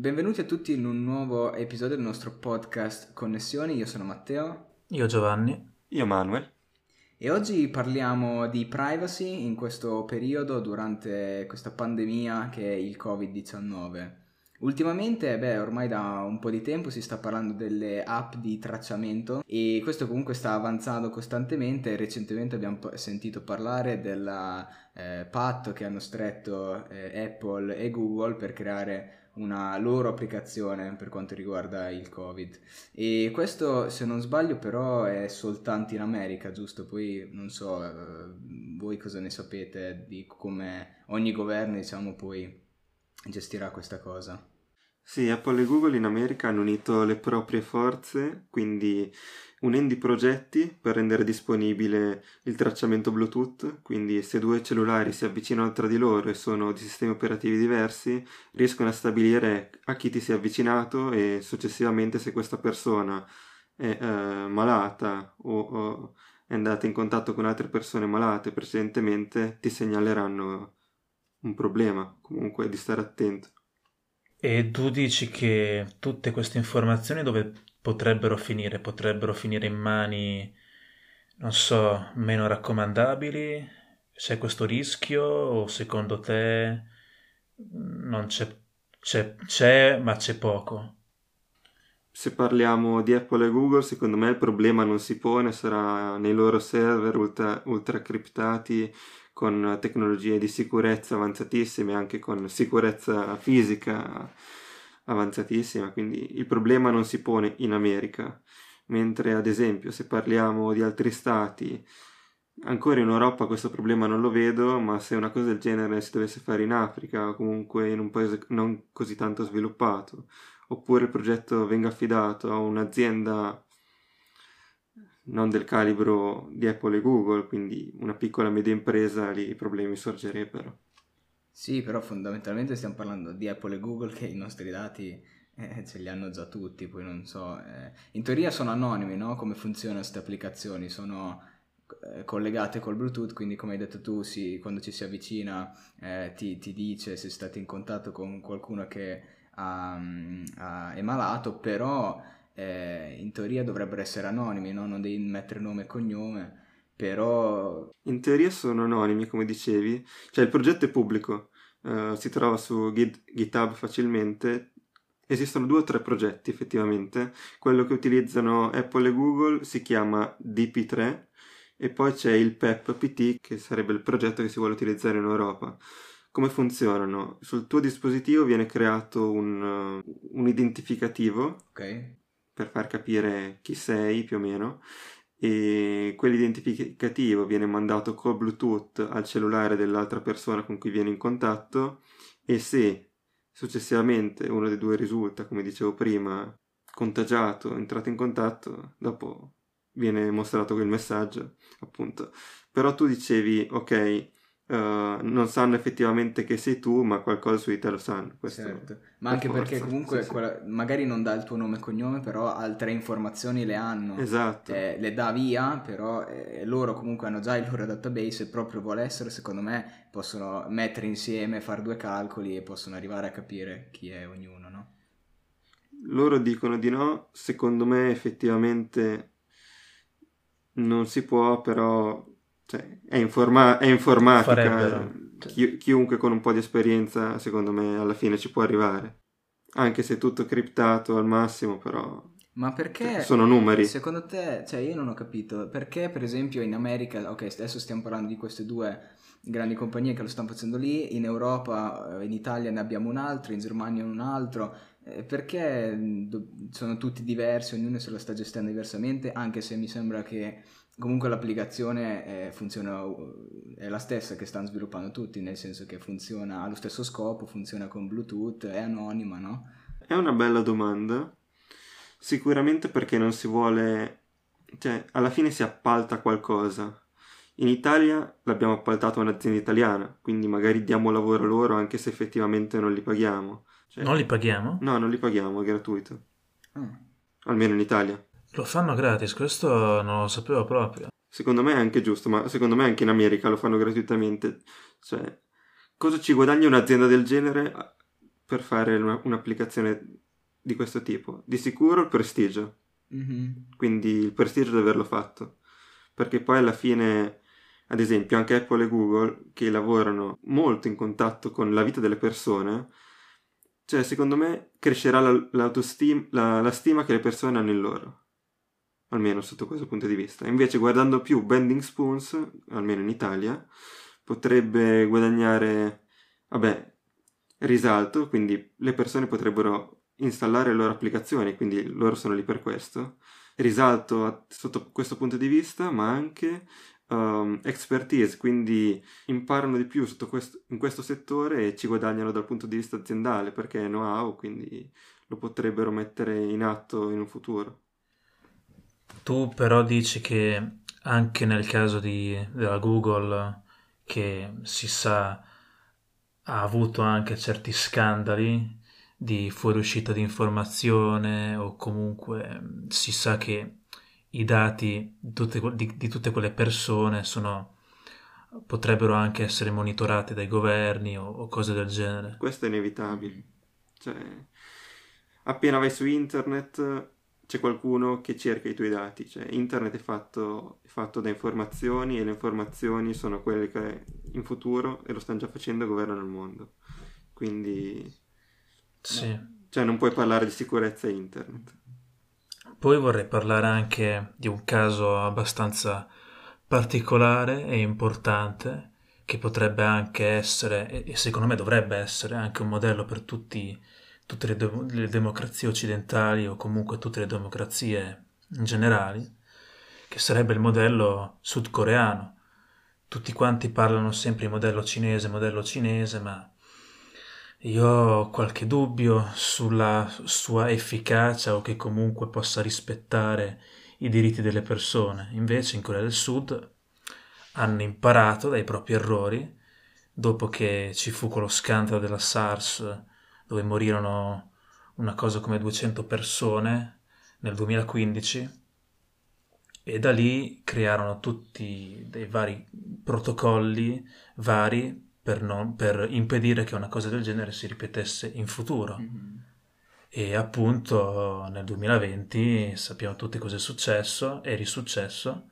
Benvenuti a tutti in un nuovo episodio del nostro podcast Connessioni. Io sono Matteo. Io Giovanni. Io Manuel. E oggi parliamo di privacy in questo periodo durante questa pandemia che è il Covid-19. Ultimamente, beh, ormai da un po' di tempo si sta parlando delle app di tracciamento e questo comunque sta avanzando costantemente. Recentemente abbiamo sentito parlare del eh, patto che hanno stretto eh, Apple e Google per creare una loro applicazione per quanto riguarda il Covid. E questo, se non sbaglio, però è soltanto in America, giusto? Poi non so, eh, voi cosa ne sapete di come ogni governo, diciamo, poi gestirà questa cosa? Sì, Apple e Google in America hanno unito le proprie forze, quindi unendo i progetti per rendere disponibile il tracciamento Bluetooth, quindi se due cellulari si avvicinano tra di loro e sono di sistemi operativi diversi, riescono a stabilire a chi ti si avvicinato e successivamente se questa persona è eh, malata o, o è andata in contatto con altre persone malate precedentemente, ti segnaleranno un problema, comunque di stare attento. E tu dici che tutte queste informazioni dove potrebbero finire? Potrebbero finire in mani, non so, meno raccomandabili? C'è questo rischio o secondo te non c'è, c'è, c'è ma c'è poco? Se parliamo di Apple e Google, secondo me il problema non si pone, sarà nei loro server ultra, ultra criptati con tecnologie di sicurezza avanzatissime, anche con sicurezza fisica avanzatissima, quindi il problema non si pone in America, mentre ad esempio se parliamo di altri stati, ancora in Europa questo problema non lo vedo, ma se una cosa del genere si dovesse fare in Africa o comunque in un paese non così tanto sviluppato, oppure il progetto venga affidato a un'azienda non del calibro di Apple e Google, quindi una piccola media impresa, lì i problemi sorgerebbero. Sì, però fondamentalmente stiamo parlando di Apple e Google che i nostri dati eh, ce li hanno già tutti, poi non so, eh, in teoria sono anonimi, no? Come funzionano queste applicazioni? Sono eh, collegate col Bluetooth, quindi come hai detto tu, sì, quando ci si avvicina eh, ti, ti, dice se state in contatto con qualcuno che ha, ha, è malato, però eh, in teoria dovrebbero essere anonimi, no? non devi mettere nome e cognome, però... In teoria sono anonimi, come dicevi, cioè il progetto è pubblico, uh, si trova su Git, GitHub facilmente, esistono due o tre progetti effettivamente, quello che utilizzano Apple e Google si chiama DP3 e poi c'è il PEP PT che sarebbe il progetto che si vuole utilizzare in Europa. Come funzionano? Sul tuo dispositivo viene creato un, uh, un identificativo okay per far capire chi sei più o meno e quell'identificativo viene mandato col Bluetooth al cellulare dell'altra persona con cui viene in contatto e se successivamente uno dei due risulta, come dicevo prima, contagiato, entrato in contatto, dopo viene mostrato quel messaggio, appunto. Però tu dicevi, ok, Uh, non sanno effettivamente che sei tu, ma qualcosa su di te lo sanno. Questo certo. Ma anche forza. perché comunque sì, quella, magari non dà il tuo nome e cognome, però altre informazioni le hanno. Esatto. Eh, le dà via, però eh, loro comunque hanno già il loro database e proprio vuole essere, secondo me, possono mettere insieme, fare due calcoli e possono arrivare a capire chi è ognuno, no? Loro dicono di no, secondo me effettivamente non si può, però cioè, è, informa- è informatica. Chi- chiunque con un po' di esperienza, secondo me, alla fine ci può arrivare. Anche se è tutto criptato al massimo, però. Ma perché? Cioè, sono numeri. Secondo te, cioè, io non ho capito. Perché, per esempio, in America, ok, adesso stiamo parlando di queste due grandi compagnie che lo stanno facendo lì, in Europa, eh, in Italia ne abbiamo un altro, in Germania un altro. Eh, perché mm, sono tutti diversi, ognuno se lo sta gestendo diversamente, anche se mi sembra che comunque l'applicazione eh, funziona, è la stessa che stanno sviluppando tutti, nel senso che funziona, ha lo stesso scopo, funziona con Bluetooth, è anonima, no? È una bella domanda. Sicuramente perché non si vuole... cioè, alla fine si appalta qualcosa. In Italia l'abbiamo appaltato a un'azienda italiana, quindi magari diamo lavoro a loro anche se effettivamente non li paghiamo. Cioè, non li paghiamo? No, non li paghiamo, è gratuito. Mm. Almeno in Italia. Lo fanno gratis, questo non lo sapevo proprio. Secondo me è anche giusto, ma secondo me anche in America lo fanno gratuitamente. Cioè, cosa ci guadagna un'azienda del genere per fare una, un'applicazione di questo tipo? Di sicuro il prestigio. Mm-hmm. Quindi il prestigio di averlo fatto. Perché poi alla fine, ad esempio, anche Apple e Google, che lavorano molto in contatto con la vita delle persone, cioè secondo me crescerà la, la, la stima che le persone hanno in loro. Almeno sotto questo punto di vista. Invece guardando più Bending Spoons, almeno in Italia, potrebbe guadagnare, vabbè, risalto, quindi le persone potrebbero installare le loro applicazioni, quindi loro sono lì per questo. Risalto sotto questo punto di vista, ma anche um, expertise, quindi imparano di più questo, in questo settore e ci guadagnano dal punto di vista aziendale perché è know-how, quindi lo potrebbero mettere in atto in un futuro. Tu però dici che anche nel caso di, della Google, che si sa ha avuto anche certi scandali di fuoriuscita di informazione o comunque mm, si sa che i dati di tutte, di, di tutte quelle persone sono, potrebbero anche essere monitorati dai governi o, o cose del genere. Questo è inevitabile. Cioè, appena vai su internet c'è qualcuno che cerca i tuoi dati, cioè internet è fatto, è fatto, da informazioni e le informazioni sono quelle che in futuro, e lo stanno già facendo, governano il mondo. Quindi sì. no, cioè non puoi parlare di sicurezza internet. Poi vorrei parlare anche di un caso abbastanza particolare e importante che potrebbe anche essere, e secondo me dovrebbe essere anche un modello per tutti tutte le, de- le democrazie occidentali o comunque tutte le democrazie in generale, che sarebbe il modello sudcoreano. Tutti quanti parlano sempre di modello cinese, modello cinese, ma io ho qualche dubbio sulla sua efficacia o che comunque possa rispettare i diritti delle persone. Invece in Corea del Sud hanno imparato dai propri errori, dopo che ci fu quello scandalo della SARS dove morirono una cosa come 200 persone nel 2015 e da lì crearono tutti dei vari protocolli vari per, non, per impedire che una cosa del genere si ripetesse in futuro. Mm-hmm. E appunto nel 2020 sappiamo tutti cosa è successo, è risuccesso,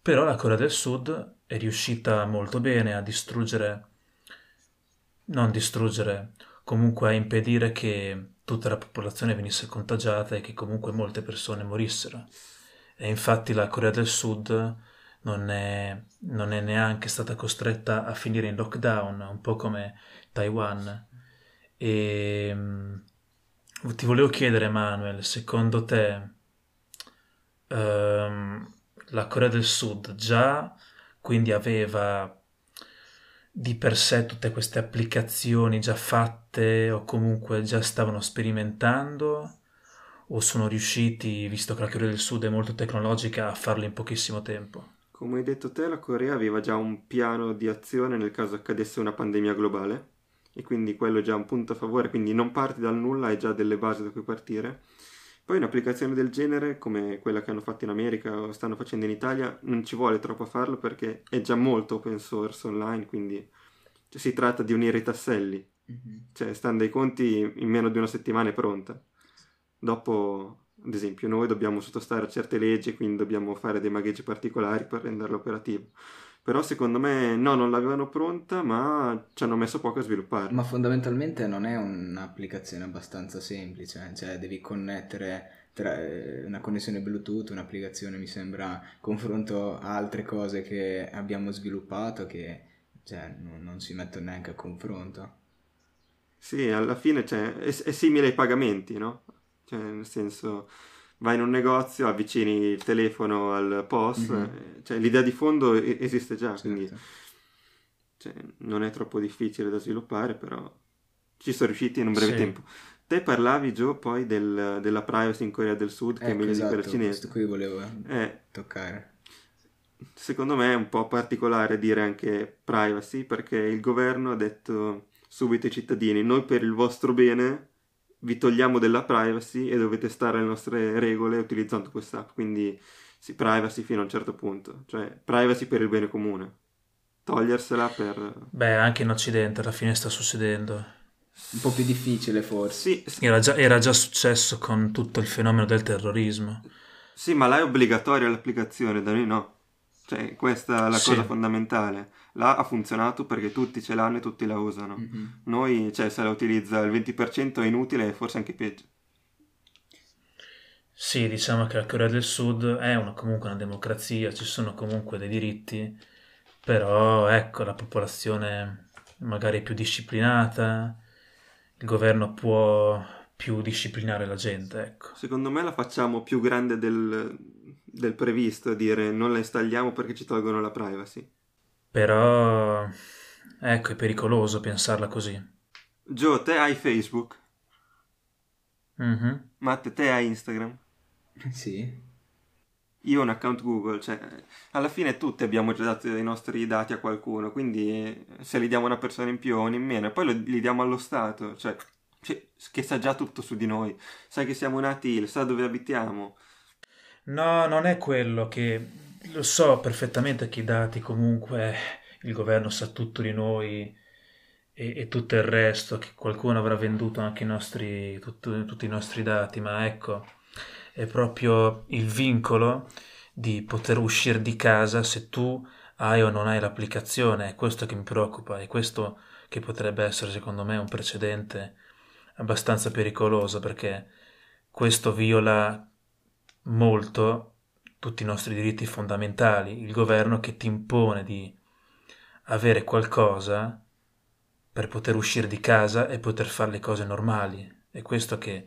però la Corea del Sud è riuscita molto bene a distruggere, non distruggere, comunque a impedire che tutta la popolazione venisse contagiata e che comunque molte persone morissero. E infatti la Corea del Sud non è, non è neanche stata costretta a finire in lockdown, un po' come Taiwan. E mm, ti volevo chiedere, Manuel, secondo te um, la Corea del Sud già quindi aveva di per sé tutte queste applicazioni già fatte o comunque già stavano sperimentando o sono riusciti, visto che la Corea del Sud è molto tecnologica, a farlo in pochissimo tempo? Come hai detto te, la Corea aveva già un piano di azione nel caso accadesse una pandemia globale e quindi quello è già un punto a favore, quindi non parti dal nulla, hai già delle basi da cui partire poi un'applicazione del genere, come quella che hanno fatto in America o stanno facendo in Italia, non ci vuole troppo farlo perché è già molto open source online, quindi cioè, si tratta di unire i tasselli. Mm-hmm. Cioè, stando ai conti, in meno di una settimana è pronta. Dopo, ad esempio, noi dobbiamo sottostare a certe leggi, quindi dobbiamo fare dei magheggi particolari per renderlo operativo. Però secondo me no, non l'avevano pronta, ma ci hanno messo poco a svilupparla. Ma fondamentalmente non è un'applicazione abbastanza semplice, cioè devi connettere tra eh, una connessione Bluetooth, un'applicazione mi sembra, confronto a altre cose che abbiamo sviluppato che cioè, non, non si mettono neanche a confronto. Sì, alla fine cioè, è, è simile ai pagamenti, no? Cioè, nel senso vai in un negozio, avvicini il telefono al POS, mm-hmm. cioè l'idea di fondo esiste già, certo. quindi cioè, non è troppo difficile da sviluppare, però ci sono riusciti in un breve sì. tempo. Te parlavi, Joe, poi del, della privacy in Corea del Sud, che ecco, è meglio esatto, di quella cinese. Questo qui volevo eh, toccare. Secondo me è un po' particolare dire anche privacy, perché il governo ha detto subito ai cittadini, noi per il vostro bene vi togliamo della privacy e dovete stare alle nostre regole utilizzando quest'app. Quindi sì, privacy fino a un certo punto, cioè privacy per il bene comune. Togliersela per... Beh, anche in Occidente alla fine sta succedendo. un po' più difficile forse. Sì, Era già, era già successo con tutto il fenomeno del terrorismo. sì, ma là è obbligatoria l'applicazione, da noi no. Cioè, questa è la Sì. cosa fondamentale. Là ha funzionato perché tutti ce l'hanno e tutti la usano. Mhm. Noi, cioè, se la utilizza il 20% è inutile e forse anche peggio. Sì, diciamo che la Corea del Sud è una- comunque una democrazia, ci sono comunque dei diritti, però ecco, la popolazione magari è più disciplinata, il governo può più disciplinare la gente, ecco. Secondo me la facciamo più grande del, del previsto, dire non la installiamo perché ci tolgono la privacy. Però, ecco, è pericoloso pensarla così. Joe, te hai Facebook? Mhm. Matte, te hai Instagram? Sì. Io ho un account Google, cioè alla fine tutti abbiamo già dato i nostri dati a qualcuno, quindi eh, se li diamo a una persona in più o in meno, e poi lo- li diamo allo Stato, cioè cioè, che sa già tutto su di noi, sa che siamo nati, sa dove abitiamo. No, non è quello che lo so perfettamente che i dati comunque il governo sa tutto di noi e, e tutto il resto, che qualcuno avrà venduto anche i nostri, tutto- tutti i nostri dati, ma ecco, è proprio il vincolo di poter uscire di casa se tu hai o non hai l'applicazione, è questo che mi preoccupa, è questo che potrebbe essere secondo me un precedente abbastanza pericoloso perché questo viola molto tutti i nostri diritti fondamentali, il governo che ti impone di avere qualcosa per poter uscire di casa e poter fare le cose normali. È questo che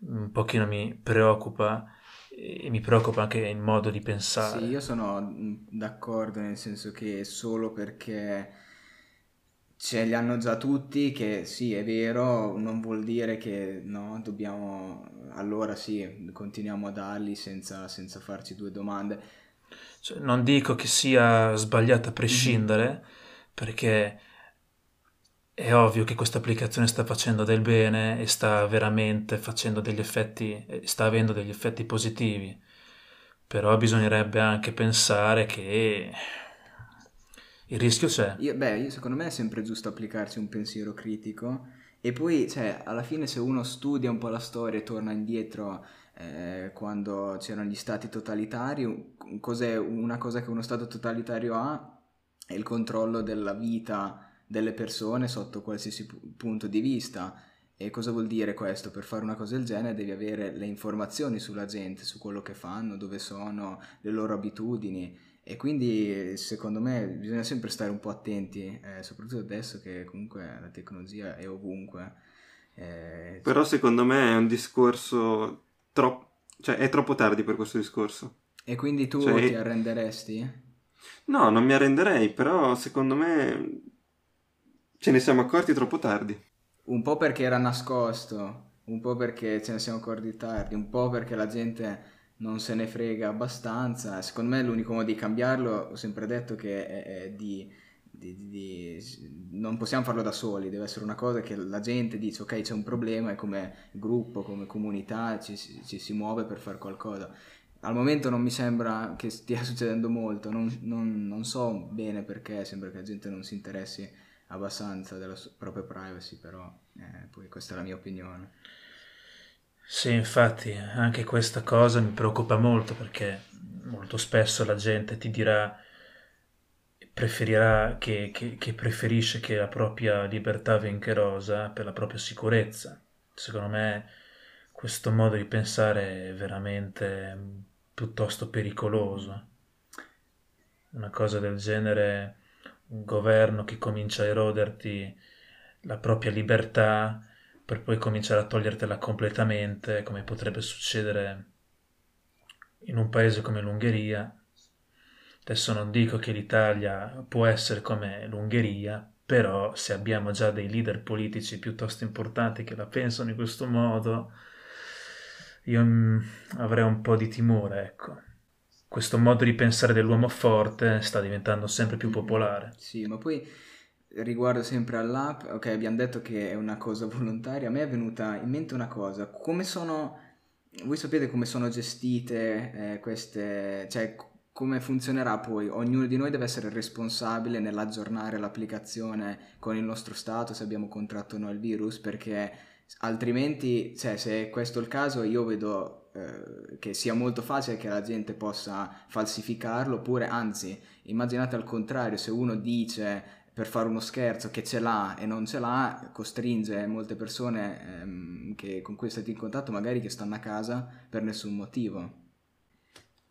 un pochino mi preoccupa e mi preoccupa anche il modo di pensare. Sì, io sono d'accordo nel senso che solo perché ce li hanno già tutti, che sì, è vero, non vuol dire che no, dobbiamo, allora sì, continuiamo a darli senza, senza farci due domande. Cioè, non dico che sia sbagliato a prescindere, perché è ovvio che questa applicazione sta facendo del bene e sta veramente facendo degli effetti, eh, sta avendo degli effetti positivi. Però bisognerebbe anche pensare che il rischio c'è. Io, beh, io- secondo me è sempre giusto applicarsi un pensiero critico e poi, cioè, alla fine se uno studia un po' la storia e torna indietro eh, quando c'erano gli stati totalitari, cos'è una cosa che uno stato totalitario ha? È il controllo della vita delle persone sotto qualsiasi pu- punto di vista. E cosa vuol dire questo? Per fare una cosa del genere devi avere le informazioni sulla gente, su quello che fanno, dove sono, le loro abitudini. E quindi secondo me bisogna sempre stare un po' attenti, eh, soprattutto adesso che comunque la tecnologia è ovunque. Eh, Però secondo me è un discorso troppo... cioè è troppo tardi per questo discorso. E quindi tu Cioè- ti arrenderesti? No, non mi arrenderei, però secondo me ce ne siamo accorti troppo tardi. Un po' perché era nascosto, un po' perché ce ne siamo accorti tardi, un po' perché la gente non se ne frega abbastanza. Secondo me l'unico modo di cambiarlo, ho sempre detto che è, è di, di- di- di- non possiamo farlo da soli, deve essere una cosa che la gente dice ok c'è un problema e come gruppo, come comunità ci, ci si muove per fare qualcosa. Al momento non mi sembra che stia succedendo molto, non, non- non so bene perché, sembra che la gente non si interessi abbastanza della propria privacy, però eh, poi questa è la mia opinione. Sì, infatti, anche questa cosa mi preoccupa molto perché molto spesso la gente ti dirà, preferirà che, che- che preferisce che la propria libertà venga erosa per la propria sicurezza. Secondo me questo modo di pensare è veramente piuttosto pericoloso. Una cosa del genere, un governo che comincia a eroderti la propria libertà per poi cominciare a togliertela completamente, come potrebbe succedere in un paese come l'Ungheria. Adesso non dico che l'Italia può essere come l'Ungheria, però se abbiamo già dei leader politici piuttosto importanti che la pensano in questo modo, io mm, avrei un po' di timore, ecco. Questo modo di pensare dell'uomo forte sta diventando sempre più popolare. Sì, ma poi riguardo sempre all'app, ok, abbiamo detto che è una cosa volontaria, a me è venuta in mente una cosa, come sono, voi sapete come sono gestite eh, queste, cioè come funzionerà poi? Ognuno di noi deve essere responsabile nell'aggiornare l'applicazione con il nostro stato se abbiamo contratto o no il virus, perché altrimenti, cioè, se questo è il caso, io vedo eh, che sia molto facile che la gente possa falsificarlo, oppure anzi, immaginate al contrario, se uno dice per fare uno scherzo che ce l'ha e non ce l'ha, costringe molte persone ehm, che, con cui stai in contatto magari che stanno a casa per nessun motivo.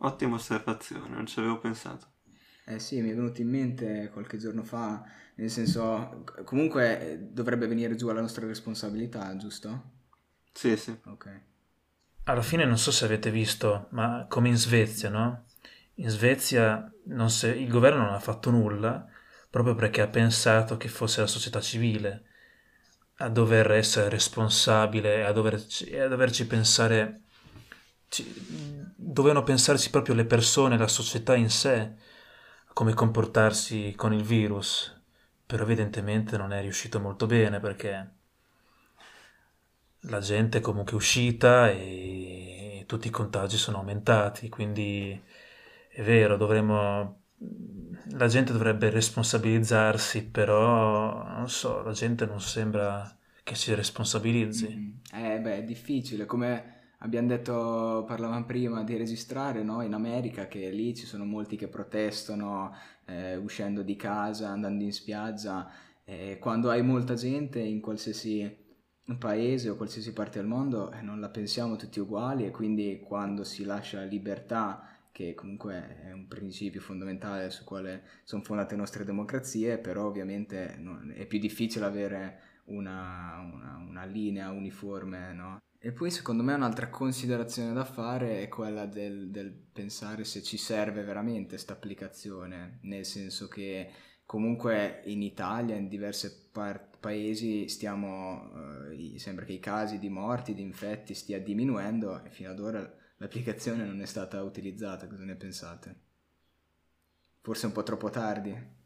Ottima osservazione, non ci avevo pensato. Eh sì, mi è venuto in mente qualche giorno fa, nel senso, comunque dovrebbe venire giù alla nostra responsabilità, giusto? Sì, sì. Ok. Alla fine non so se avete visto, ma come in Svezia, no? In Svezia se, il governo non ha fatto nulla proprio perché ha pensato che fosse la società civile a dover essere responsabile, a, doverci, a doverci pensare dovevano pensarsi proprio le persone, la società in sé, come comportarsi con il virus, però evidentemente non è riuscito molto bene perché la gente è comunque uscita e tutti i contagi sono aumentati, quindi è vero, dovremmo la gente dovrebbe responsabilizzarsi, però non so, la gente non sembra che si responsabilizzi. Mm-hmm. Eh beh, è difficile, come abbiamo detto, parlavamo prima di registrare no? in America che lì ci sono molti che protestano eh, uscendo di casa, andando in spiaggia. Eh, quando hai molta gente in qualsiasi paese o qualsiasi parte del mondo eh, non la pensiamo tutti uguali e quindi quando si lascia libertà che comunque è un principio fondamentale su quale sono fondate le nostre democrazie, però ovviamente è più difficile avere una, una, una linea uniforme, no? E poi secondo me un'altra considerazione da fare è quella del, del pensare se ci serve veramente questa applicazione, nel senso che comunque in Italia, in diversi par- paesi, stiamo, eh, sembra che i casi di morti, di infetti stia diminuendo e fino ad ora l'applicazione non è stata utilizzata, cosa ne pensate? Forse un po' troppo tardi?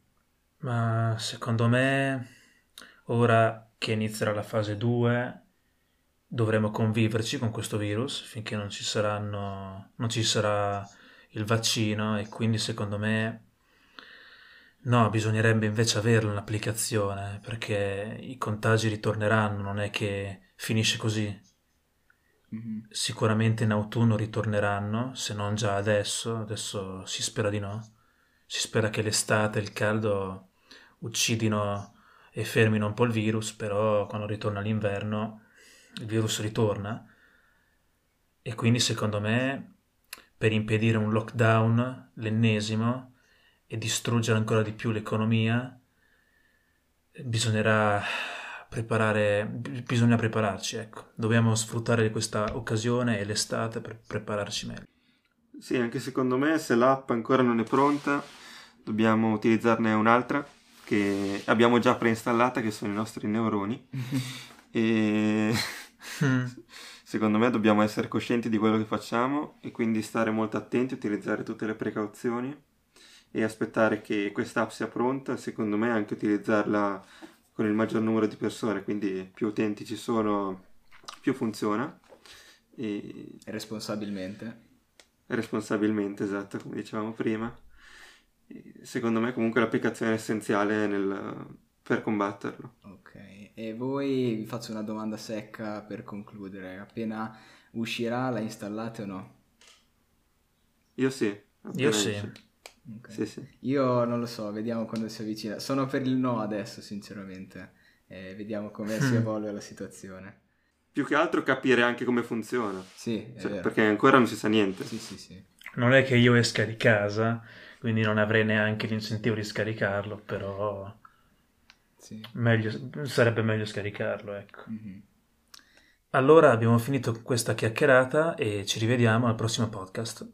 Ma secondo me ora che inizierà la fase 2 dovremo conviverci con questo virus finché non ci, saranno, non ci sarà il vaccino e quindi secondo me no, bisognerebbe invece averla un'applicazione perché i contagi ritorneranno, non è che finisce così. Mm-hmm. Sicuramente in autunno ritorneranno, se non già adesso, adesso si spera di no. Si spera che l'estate il caldo uccidino e fermino un po' il virus, però quando ritorna l'inverno il virus ritorna e quindi secondo me per impedire un lockdown, l'ennesimo, e distruggere ancora di più l'economia, bisognerà preparare, bisogna prepararci, ecco. Dobbiamo sfruttare questa occasione e l'estate per prepararci meglio. Sì, anche secondo me se l'app ancora non è pronta, dobbiamo utilizzarne un'altra che abbiamo già preinstallata, che sono i nostri neuroni. e Mm. Secondo me dobbiamo essere coscienti di quello che facciamo e quindi stare molto attenti, utilizzare tutte le precauzioni e aspettare che questa app sia pronta, secondo me anche utilizzarla con il maggior numero di persone, quindi più utenti ci sono, più funziona. E... Responsabilmente. Responsabilmente, esatto, come dicevamo prima. E secondo me comunque l'applicazione è essenziale nel, per combatterlo. Ok, e voi vi faccio una domanda secca per concludere. Appena uscirà la installate o no? Io sì. Io sì. Okay. sì. sì. Io non lo so, vediamo quando si avvicina. Sono per il no adesso, sinceramente. Eh, vediamo come si evolve la situazione. Più che altro capire anche come funziona. Sì, cioè, perché ancora non si sa niente. Sì, sì, sì. Non è che io esca di casa, quindi non avrei neanche l'incentivo di scaricarlo, però sì. Meglio, sarebbe meglio scaricarlo, ecco. Mm-hmm. Allora abbiamo finito questa chiacchierata e ci rivediamo al prossimo podcast.